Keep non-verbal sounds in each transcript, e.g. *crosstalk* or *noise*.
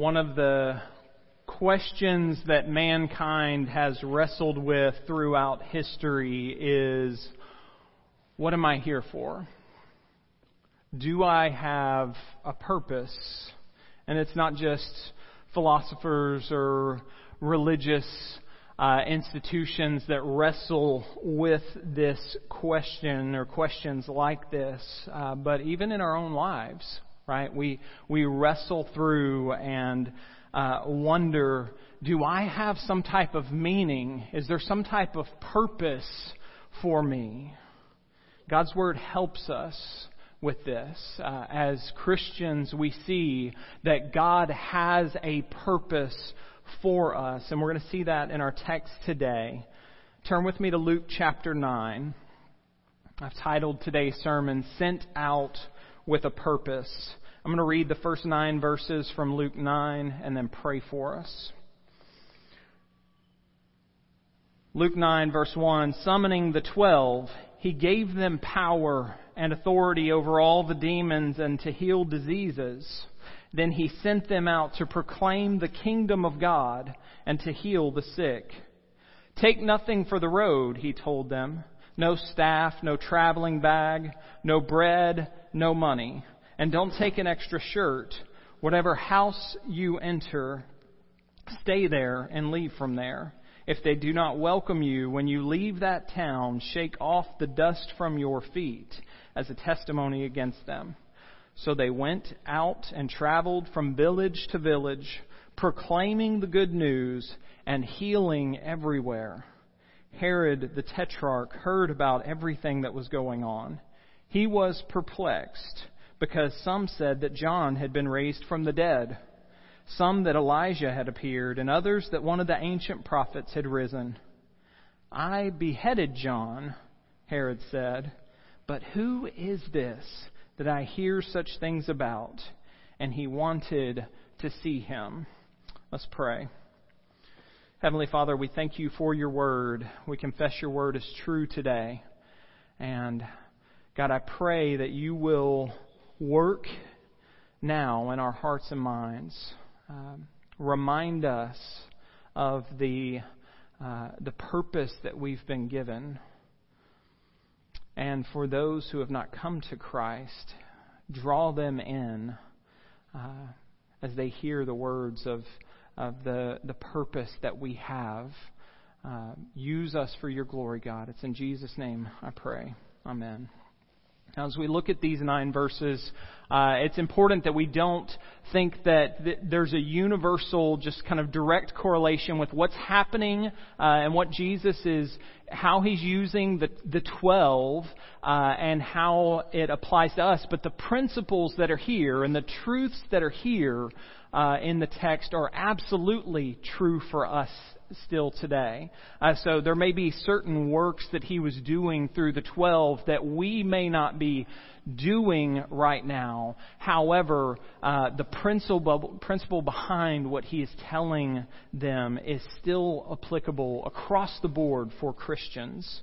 one of the questions that mankind has wrestled with throughout history is what am I here for? Do I have a purpose? And it's not just philosophers or religious uh, institutions that wrestle with this question or questions like this, uh, but even in our own lives, right? We we wrestle through and uh, wonder: Do I have some type of meaning? Is there some type of purpose for me? God's word helps us with this. Uh, as Christians, we see that God has a purpose for us, and we're going to see that in our text today. Turn with me to Luke chapter 9. I've titled today's sermon, Sent Out with a Purpose. I'm going to read the first nine verses from Luke 9 and then pray for us. Luke 9, verse 1 Summoning the twelve, he gave them power and authority over all the demons and to heal diseases. Then he sent them out to proclaim the kingdom of God and to heal the sick. Take nothing for the road, he told them. No staff, no traveling bag, no bread, no money. And don't take an extra shirt. Whatever house you enter, stay there and leave from there. If they do not welcome you when you leave that town, shake off the dust from your feet as a testimony against them. So they went out and traveled from village to village, proclaiming the good news and healing everywhere. Herod the Tetrarch heard about everything that was going on. He was perplexed because some said that John had been raised from the dead, some that Elijah had appeared, and others that one of the ancient prophets had risen. I beheaded John, Herod said. But who is this that I hear such things about? And he wanted to see him. Let's pray. Heavenly Father, we thank you for your word. We confess your word is true today. And God, I pray that you will work now in our hearts and minds. Um, remind us of the, uh, the purpose that we've been given. And for those who have not come to Christ, draw them in uh, as they hear the words of, of the, the purpose that we have. Uh, use us for your glory, God. It's in Jesus' name I pray. Amen. Now, as we look at these nine verses, uh, it's important that we don't think that th- there's a universal, just kind of direct correlation with what's happening uh, and what Jesus is, how he's using the, the 12 uh, and how it applies to us. But the principles that are here and the truths that are here uh, in the text are absolutely true for us still today. Uh, so there may be certain works that he was doing through the 12 that we may not be doing right now. However, uh, the principle, principle behind what he is telling them is still applicable across the board for Christians.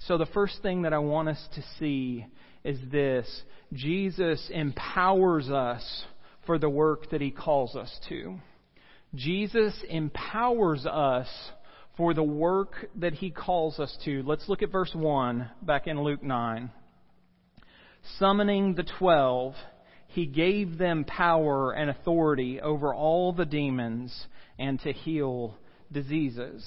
So the first thing that I want us to see is this Jesus empowers us for the work that he calls us to. Jesus empowers us for the work that he calls us to. Let's look at verse 1 back in Luke 9. Summoning the twelve, he gave them power and authority over all the demons and to heal diseases.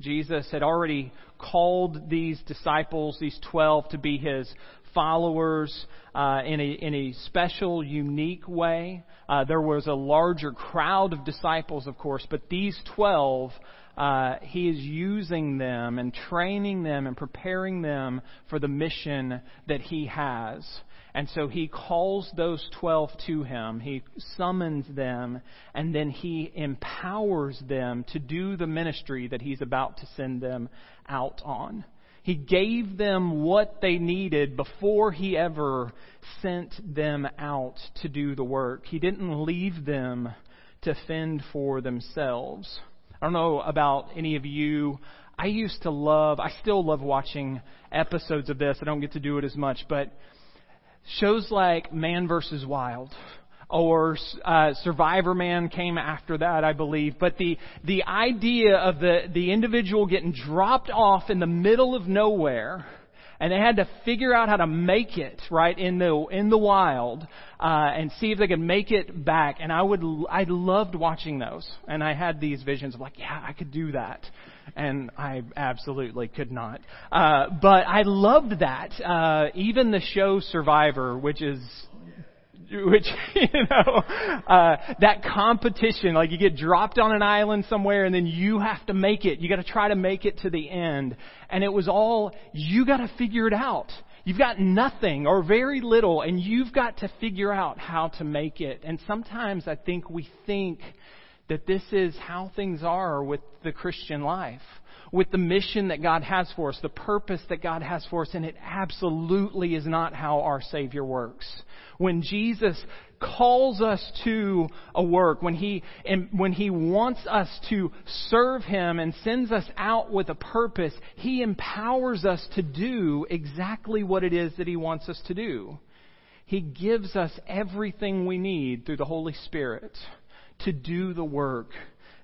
Jesus had already called these disciples, these twelve, to be his followers uh, in, a, in a special, unique way. Uh, there was a larger crowd of disciples, of course, but these 12, uh, he is using them and training them and preparing them for the mission that he has. And so he calls those 12 to him. He summons them, and then he empowers them to do the ministry that he's about to send them out on. He gave them what they needed before He ever sent them out to do the work. He didn't leave them to fend for themselves. I don't know about any of you. I used to love, I still love watching episodes of this. I don't get to do it as much, but shows like Man vs. Wild or uh, Survivor Man came after that, I believe. But the the idea of the the individual getting dropped off in the middle of nowhere, and they had to figure out how to make it right in the in the wild, uh, and see if they could make it back. And I would I loved watching those, and I had these visions of like, yeah, I could do that. And I absolutely could not. Uh, but I loved that. Uh, even the show Survivor, which is which *laughs* you know uh, that competition like you get dropped on an island somewhere and then you have to make it. You got to try to make it to the end. And it was all you got to figure it out. You've got nothing or very little and you've got to figure out how to make it. And sometimes i think we think that this is how things are with the christian life with the mission that God has for us, the purpose that God has for us, and it absolutely is not how our Savior works. When Jesus calls us to a work, when he, when he wants us to serve Him and sends us out with a purpose, He empowers us to do exactly what it is that He wants us to do. He gives us everything we need through the Holy Spirit to do the work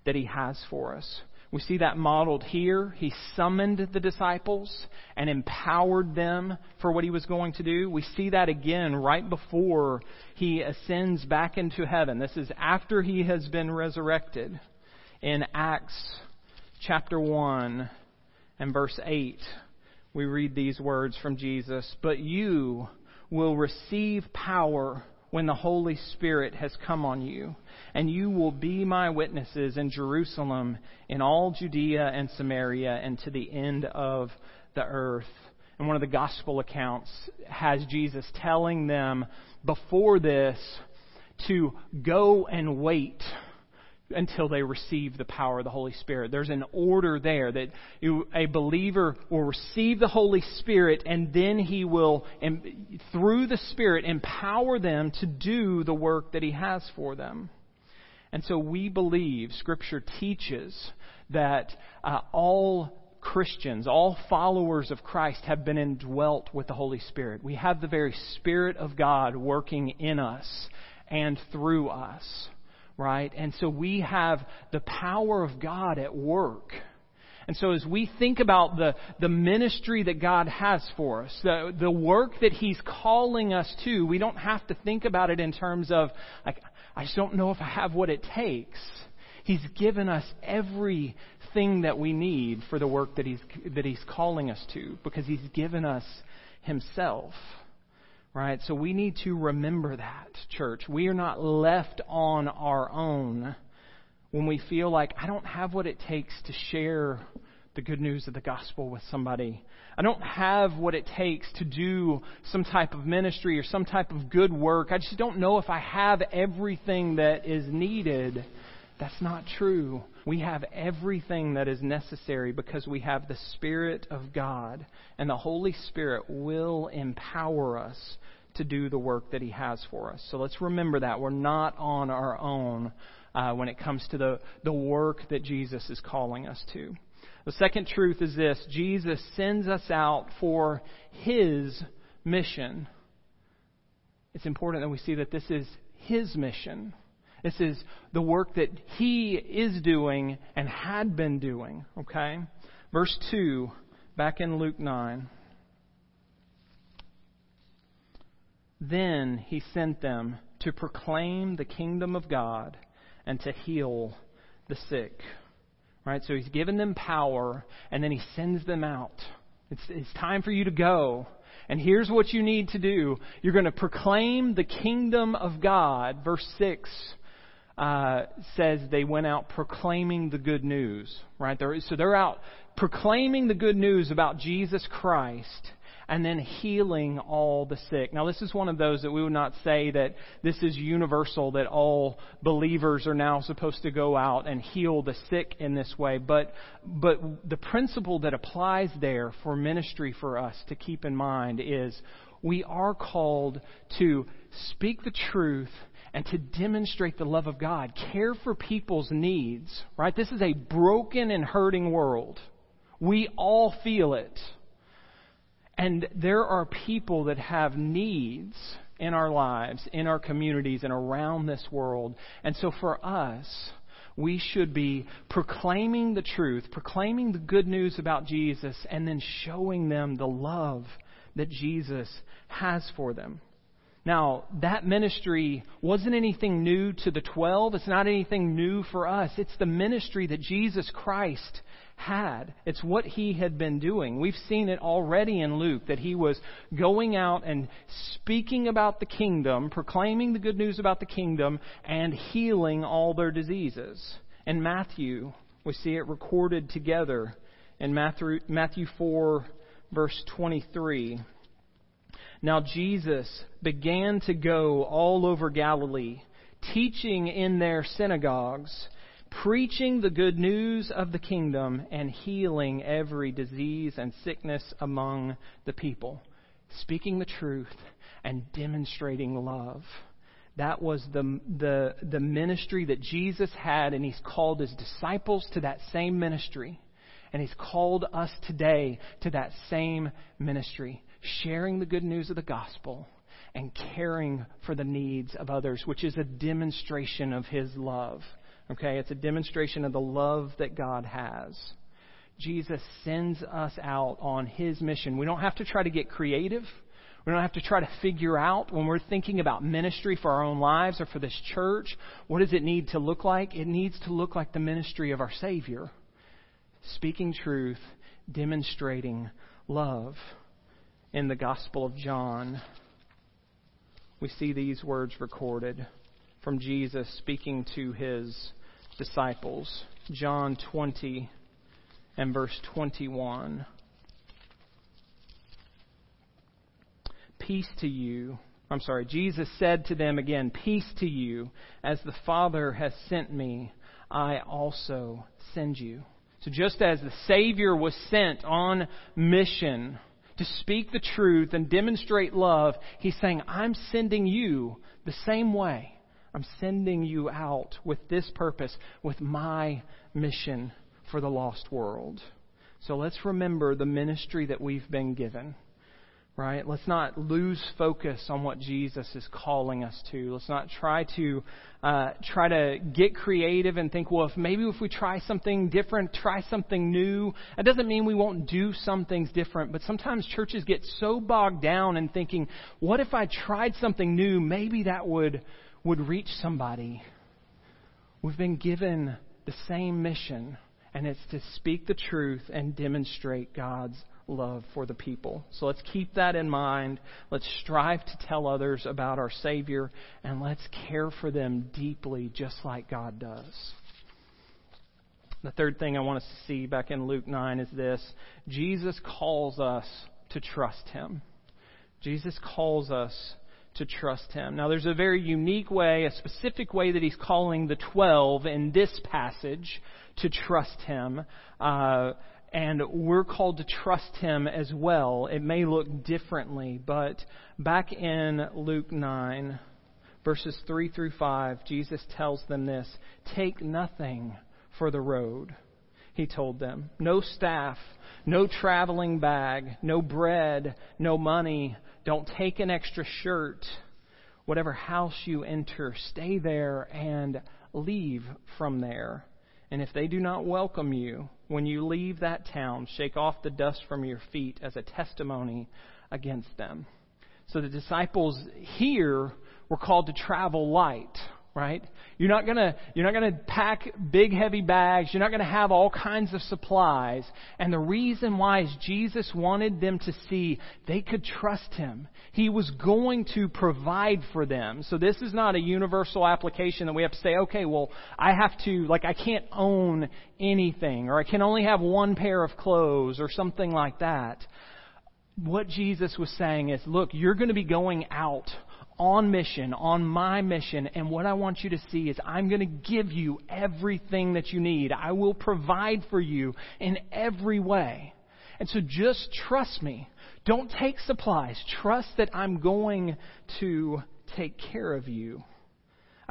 that He has for us. We see that modeled here. He summoned the disciples and empowered them for what he was going to do. We see that again right before he ascends back into heaven. This is after he has been resurrected in Acts chapter 1 and verse 8. We read these words from Jesus But you will receive power when the Holy Spirit has come on you and you will be my witnesses in Jerusalem, in all Judea and Samaria, and to the end of the earth. And one of the gospel accounts has Jesus telling them before this to go and wait until they receive the power of the Holy Spirit. There's an order there that a believer will receive the Holy Spirit and then he will, through the Spirit, empower them to do the work that he has for them. And so we believe, Scripture teaches, that uh, all Christians, all followers of Christ, have been indwelt with the Holy Spirit. We have the very Spirit of God working in us and through us, right? And so we have the power of God at work. And so as we think about the, the ministry that God has for us, the, the work that He's calling us to, we don't have to think about it in terms of, like, I just don't know if I have what it takes. He's given us everything that we need for the work that He's, that he's calling us to because He's given us Himself. Right? So we need to remember that, church. We are not left on our own when we feel like I don't have what it takes to share the good news of the gospel with somebody. I don't have what it takes to do some type of ministry or some type of good work. I just don't know if I have everything that is needed. That's not true. We have everything that is necessary because we have the Spirit of God, and the Holy Spirit will empower us to do the work that He has for us. So let's remember that. We're not on our own uh, when it comes to the, the work that Jesus is calling us to. The second truth is this Jesus sends us out for His mission. It's important that we see that this is His mission. This is the work that He is doing and had been doing. Okay? Verse 2, back in Luke 9. Then He sent them to proclaim the kingdom of God and to heal the sick. Right? So he's given them power, and then he sends them out. It's, it's time for you to go. And here's what you need to do you're going to proclaim the kingdom of God. Verse 6 uh, says they went out proclaiming the good news. Right? They're, so they're out proclaiming the good news about Jesus Christ and then healing all the sick. Now, this is one of those that we would not say that this is universal, that all believers are now supposed to go out and heal the sick in this way. But, but the principle that applies there for ministry for us to keep in mind is we are called to speak the truth and to demonstrate the love of God, care for people's needs, right? This is a broken and hurting world. We all feel it. And there are people that have needs in our lives, in our communities, and around this world. And so for us, we should be proclaiming the truth, proclaiming the good news about Jesus, and then showing them the love that Jesus has for them. Now, that ministry wasn't anything new to the 12. It's not anything new for us. It's the ministry that Jesus Christ had. It's what he had been doing. We've seen it already in Luke that he was going out and speaking about the kingdom, proclaiming the good news about the kingdom, and healing all their diseases. In Matthew, we see it recorded together in Matthew, Matthew 4, verse 23. Now Jesus began to go all over Galilee, teaching in their synagogues, preaching the good news of the kingdom, and healing every disease and sickness among the people, speaking the truth and demonstrating love. That was the, the, the ministry that Jesus had, and He's called His disciples to that same ministry. And He's called us today to that same ministry sharing the good news of the gospel and caring for the needs of others, which is a demonstration of His love. Okay? It's a demonstration of the love that God has. Jesus sends us out on His mission. We don't have to try to get creative. We don't have to try to figure out when we're thinking about ministry for our own lives or for this church, what does it need to look like? It needs to look like the ministry of our Savior. Speaking truth, demonstrating love in the Gospel of John, we see these words recorded from Jesus speaking to his disciples. John 20 and verse 21. Peace to you. I'm sorry, Jesus said to them again, Peace to you. As the Father has sent me, I also send you. So just as the Savior was sent on mission, to speak the truth and demonstrate love, he's saying, I'm sending you the same way. I'm sending you out with this purpose, with my mission for the lost world. So let's remember the ministry that we've been given right? Let's not lose focus on what Jesus is calling us to. Let's not try to uh, try to get creative and think, well, if maybe if we try something different, try something new. It doesn't mean we won't do some things different, but sometimes churches get so bogged down in thinking, what if I tried something new? Maybe that would would reach somebody. We've been given the same mission, and it's to speak the truth and demonstrate God's love for the people. So let's keep that in mind. Let's strive to tell others about our Savior, and let's care for them deeply, just like God does. The third thing I want us to see back in Luke 9 is this Jesus calls us to trust Him. Jesus calls us to trust Him. Now, there's a very unique way, a specific way that He's calling the 12 in this passage to trust Him. Uh, and we're called to trust him as well. It may look differently, but back in Luke 9, verses 3 through 5, Jesus tells them this Take nothing for the road, he told them. No staff, no traveling bag, no bread, no money. Don't take an extra shirt. Whatever house you enter, stay there and leave from there. And if they do not welcome you, when you leave that town, shake off the dust from your feet as a testimony against them. So the disciples here were called to travel light right? You're not gonna, you're not gonna pack big heavy bags. You're not gonna have all kinds of supplies. And the reason why is Jesus wanted them to see they could trust Him. He was going to provide for them. So this is not a universal application that we have to say, okay, well, I have to, like, I can't own anything, or I can only have one pair of clothes, or something like that. What Jesus was saying is, look, you're going to be going out on mission, on my mission, and what I want you to see is I'm going to give you everything that you need. I will provide for you in every way. And so just trust me. Don't take supplies. Trust that I'm going to take care of you.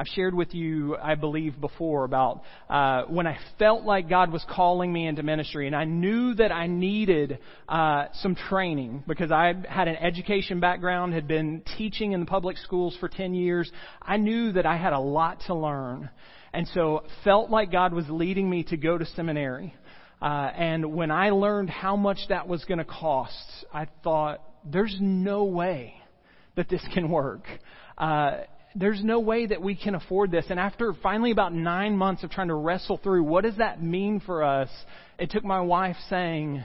I've shared with you, I believe, before about uh, when I felt like God was calling me into ministry, and I knew that I needed uh, some training because I had an education background, had been teaching in the public schools for 10 years. I knew that I had a lot to learn, and so felt like God was leading me to go to seminary. Uh, and when I learned how much that was going to cost, I thought, there's no way that this can work. Uh, there's no way that we can afford this. And after finally about nine months of trying to wrestle through what does that mean for us, it took my wife saying,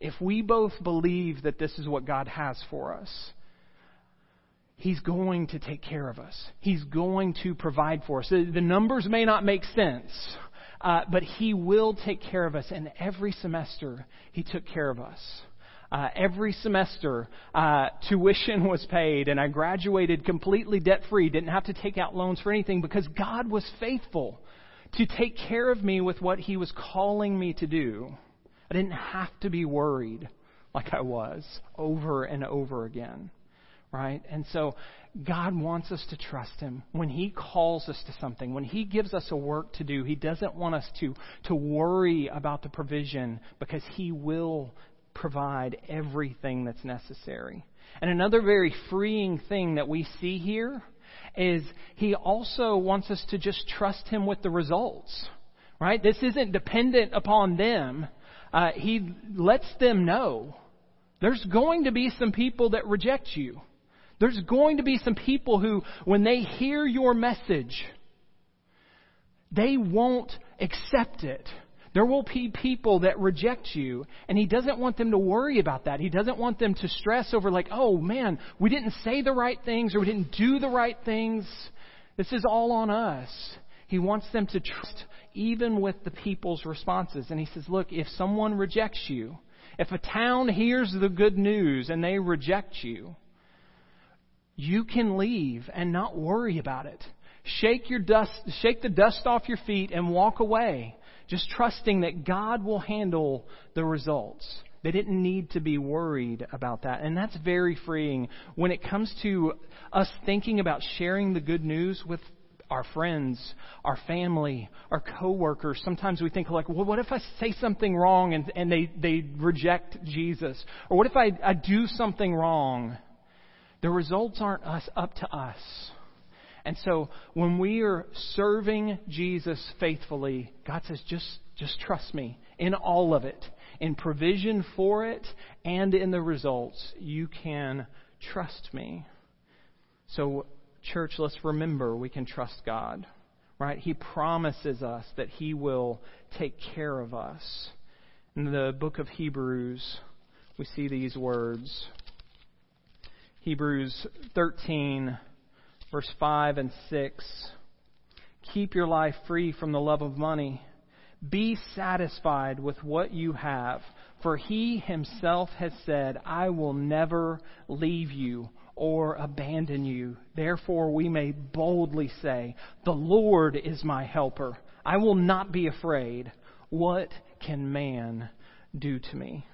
if we both believe that this is what God has for us, He's going to take care of us. He's going to provide for us. The numbers may not make sense, uh, but He will take care of us. And every semester, He took care of us. Uh, every semester, uh, tuition was paid, and I graduated completely debt free. Didn't have to take out loans for anything because God was faithful to take care of me with what He was calling me to do. I didn't have to be worried like I was over and over again. Right? And so God wants us to trust Him. When He calls us to something, when He gives us a work to do, He doesn't want us to, to worry about the provision because He will provide everything that's necessary. And another very freeing thing that we see here is he also wants us to just trust him with the results. Right? This isn't dependent upon them. Uh, he lets them know there's going to be some people that reject you. There's going to be some people who, when they hear your message, they won't accept it. There will be people that reject you, and he doesn't want them to worry about that. He doesn't want them to stress over, like, oh man, we didn't say the right things or we didn't do the right things. This is all on us. He wants them to trust even with the people's responses. And he says, look, if someone rejects you, if a town hears the good news and they reject you, you can leave and not worry about it. Shake your dust, shake the dust off your feet and walk away just trusting that God will handle the results. They didn't need to be worried about that. And that's very freeing when it comes to us thinking about sharing the good news with our friends, our family, our coworkers. Sometimes we think like, well, what if I say something wrong and, and they, they reject Jesus? Or what if I, I do something wrong? The results aren't us up to us. And so when we are serving Jesus faithfully, God says, just, just trust me in all of it, in provision for it and in the results. You can trust me. So, church, let's remember we can trust God, right? He promises us that He will take care of us. In the book of Hebrews, we see these words. Hebrews 13 verse 5 and 6. Keep your life free from the love of money. Be satisfied with what you have, for he himself has said, I will never leave you or abandon you. Therefore, we may boldly say, The Lord is my helper. I will not be afraid. What can man do to me?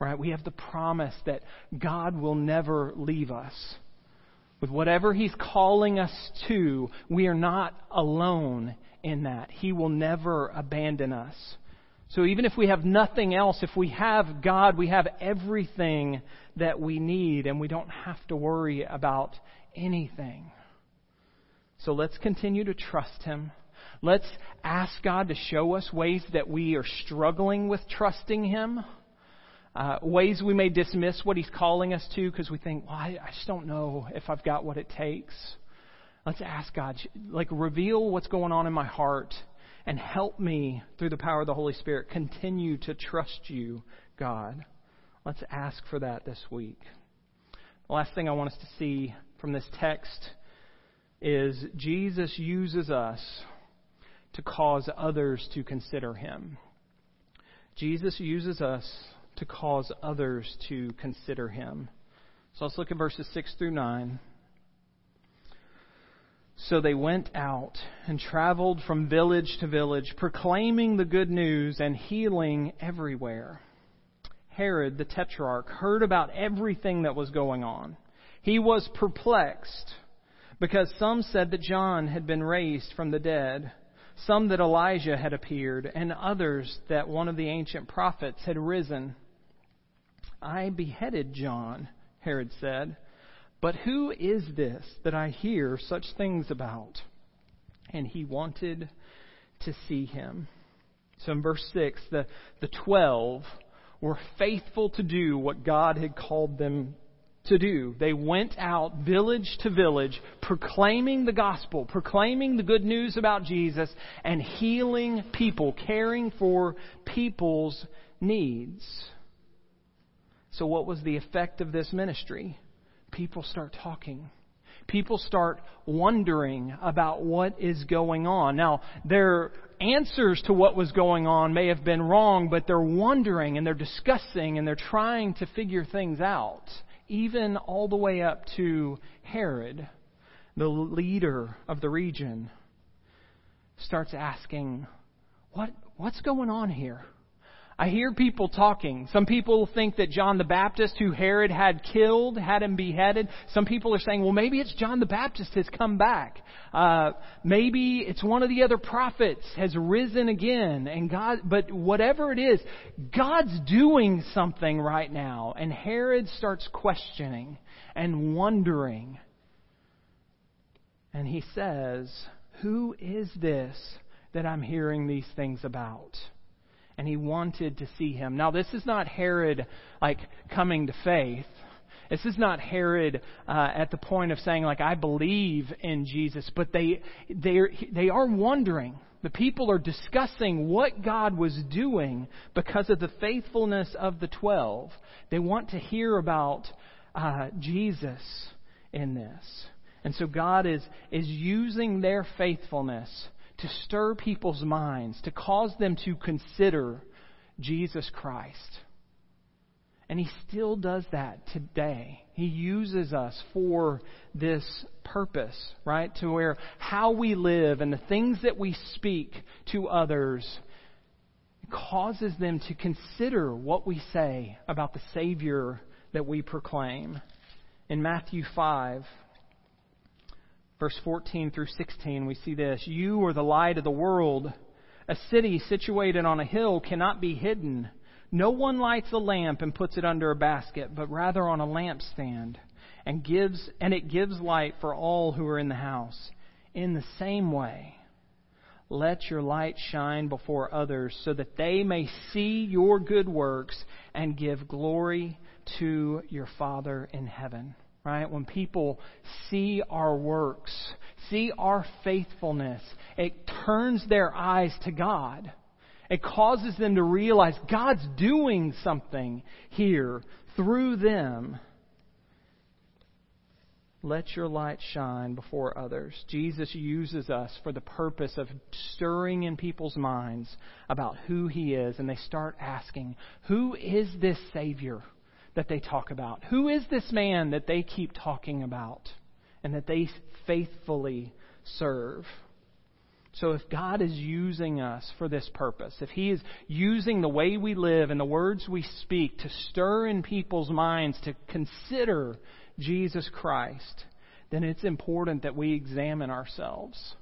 Right? We have the promise that God will never leave us with whatever He's calling us to, we are not alone in that. He will never abandon us. So even if we have nothing else, if we have God, we have everything that we need, and we don't have to worry about anything. So let's continue to trust Him. Let's ask God to show us ways that we are struggling with trusting Him uh, ways we may dismiss what He's calling us to because we think, well, I, I just don't know if I've got what it takes. Let's ask God, like, reveal what's going on in my heart and help me through the power of the Holy Spirit continue to trust you, God. Let's ask for that this week. The last thing I want us to see from this text is Jesus uses us to cause others to consider him. Jesus uses us to cause others to consider him. So let's look at verses 6 through 9. So they went out and traveled from village to village, proclaiming the good news and healing everywhere. Herod the tetrarch heard about everything that was going on. He was perplexed because some said that John had been raised from the dead, some that Elijah had appeared, and others that one of the ancient prophets had risen. I beheaded John, Herod said, but who is this that I hear such things about? And he wanted to see him. So in verse 6, the, the 12 were faithful to do what God had called them to do. They went out village to village, proclaiming the gospel, proclaiming the good news about Jesus, and healing people, caring for people's needs. So, what was the effect of this ministry? People start talking. People start wondering about what is going on. Now, their answers to what was going on may have been wrong, but they're wondering and they're discussing and they're trying to figure things out even all the way up to Herod, the leader of the region, starts asking, what, What's going on here? I hear people talking. Some people think that John the Baptist, who Herod had killed, had him beheaded. Some people are saying, well, maybe it's John the Baptist has come back. Uh, maybe it's one of the other prophets has risen again. And God, but whatever it is, God's doing something right now. And Herod starts questioning and wondering. And he says, who is this that I'm hearing these things about? And he wanted to see him. Now, this is not Herod like coming to faith. This is not Herod uh, at the point of saying like I believe in Jesus, but they they they are wondering. The people are discussing what God was doing because of the faithfulness of the twelve. They want to hear about uh, Jesus in this, and so God is is using their faithfulness to stir people's minds, to cause them to consider Jesus Christ. And He still does that today. He uses us for this purpose, right? To where how we live and the things that we speak to others causes them to consider what we say about the Savior that we proclaim. In Matthew 5, verse 14 through 16, we see this You are the light of the world. A city situated on a hill cannot be hidden. No one lights a lamp and puts it under a basket, but rather on a lampstand, and gives and it gives light for all who are in the house. In the same way, let your light shine before others so that they may see your good works and give glory to your Father in heaven right? When people see our works, see our faithfulness, it turns their eyes to God. It causes them to realize God's doing something here through them. Let your light shine before others. Jesus uses us for the purpose of stirring in people's minds about who He is, and they start asking, Who is this Savior? That they talk about? Who is this man that they keep talking about and that they faithfully serve? So, if God is using us for this purpose, if He is using the way we live and the words we speak to stir in people's minds to consider Jesus Christ, then it's important that we examine ourselves,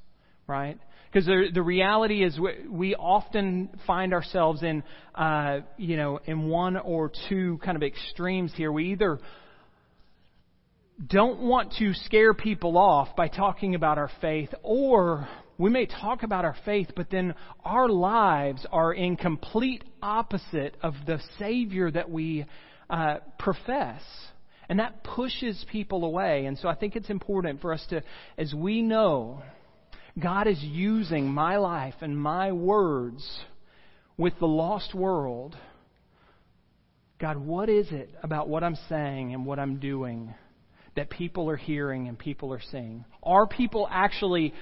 right? Because the, the reality is we, we often find ourselves in, uh, you know, in one or two kind of extremes here. We either don't want to scare people off by talking about our faith, or we may talk about our faith, but then our lives are in complete opposite of the Savior that we uh, profess. And that pushes people away. And so I think it's important for us to, as we know God is using my life and my words with the lost world. God, what is it about what I'm saying and what I'm doing that people are hearing and people are seeing? Are people actually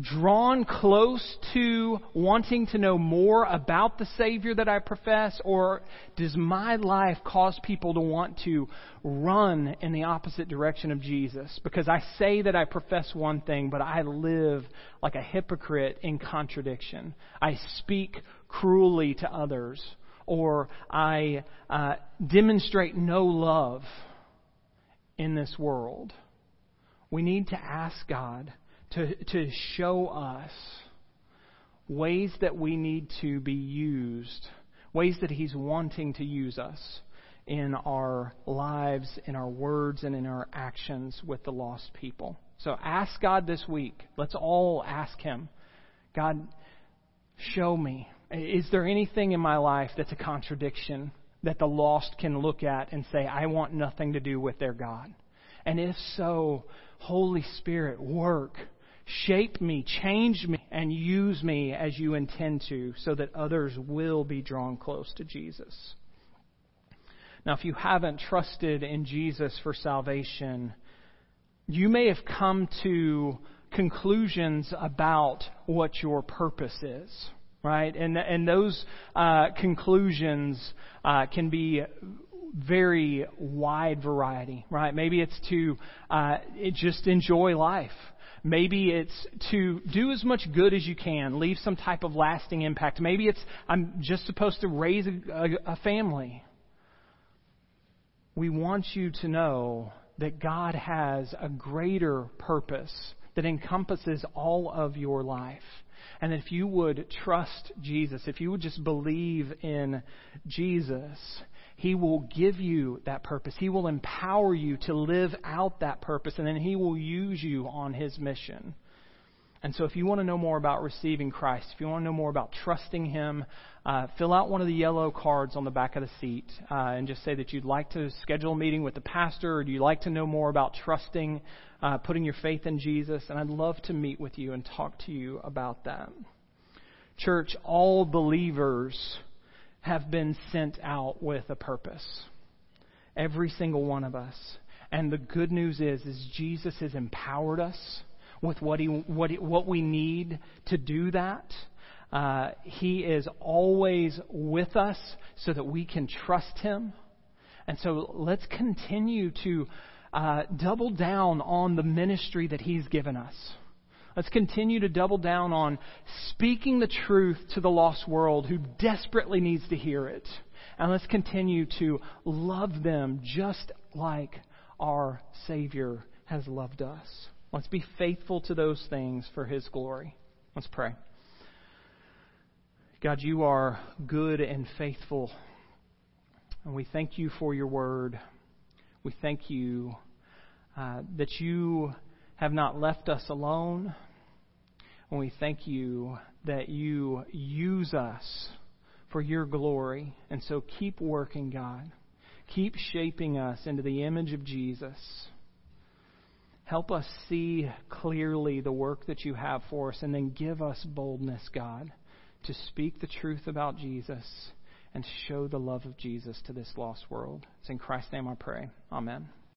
drawn close to wanting to know more about the Savior that I profess, or does my life cause people to want to run in the opposite direction of Jesus? Because I say that I profess one thing, but I live like a hypocrite in contradiction. I speak cruelly to others, or I uh, demonstrate no love in this world. We need to ask God to, to show us ways that we need to be used, ways that He's wanting to use us in our lives, in our words, and in our actions with the lost people. So ask God this week. Let's all ask Him God, show me. Is there anything in my life that's a contradiction that the lost can look at and say, I want nothing to do with their God? And if so, Holy Spirit, work. Shape me, change me, and use me as you intend to so that others will be drawn close to Jesus. Now, if you haven't trusted in Jesus for salvation, you may have come to conclusions about what your purpose is, right? And, and those uh, conclusions uh, can be very wide variety, right? Maybe it's to uh, just enjoy life. Maybe it's to do as much good as you can, leave some type of lasting impact. Maybe it's I'm just supposed to raise a, a, a family. We want you to know that God has a greater purpose that encompasses all of your life. And if you would trust Jesus, if you would just believe in Jesus, He will give you that purpose. He will empower you to live out that purpose, and then He will use you on His mission. And so, if you want to know more about receiving Christ, if you want to know more about trusting Him, uh, fill out one of the yellow cards on the back of the seat uh, and just say that you'd like to schedule a meeting with the pastor or do you like to know more about trusting, uh, putting your faith in Jesus. And I'd love to meet with you and talk to you about that. Church, all believers have been sent out with a purpose. Every single one of us. And the good news is, is Jesus has empowered us with what, he, what, he, what we need to do that. Uh, he is always with us so that we can trust Him. And so let's continue to uh, double down on the ministry that He's given us. Let's continue to double down on speaking the truth to the lost world who desperately needs to hear it. And let's continue to love them just like our Savior has loved us. Let's be faithful to those things for His glory. Let's pray. God, you are good and faithful. And we thank you for your word. We thank you uh, that you have not left us alone. And we thank you that you use us for your glory. And so keep working, God. Keep shaping us into the image of Jesus. Help us see clearly the work that you have for us, and then give us boldness, God, to speak the truth about Jesus and show the love of Jesus to this lost world. It's in Christ's name I pray. Amen.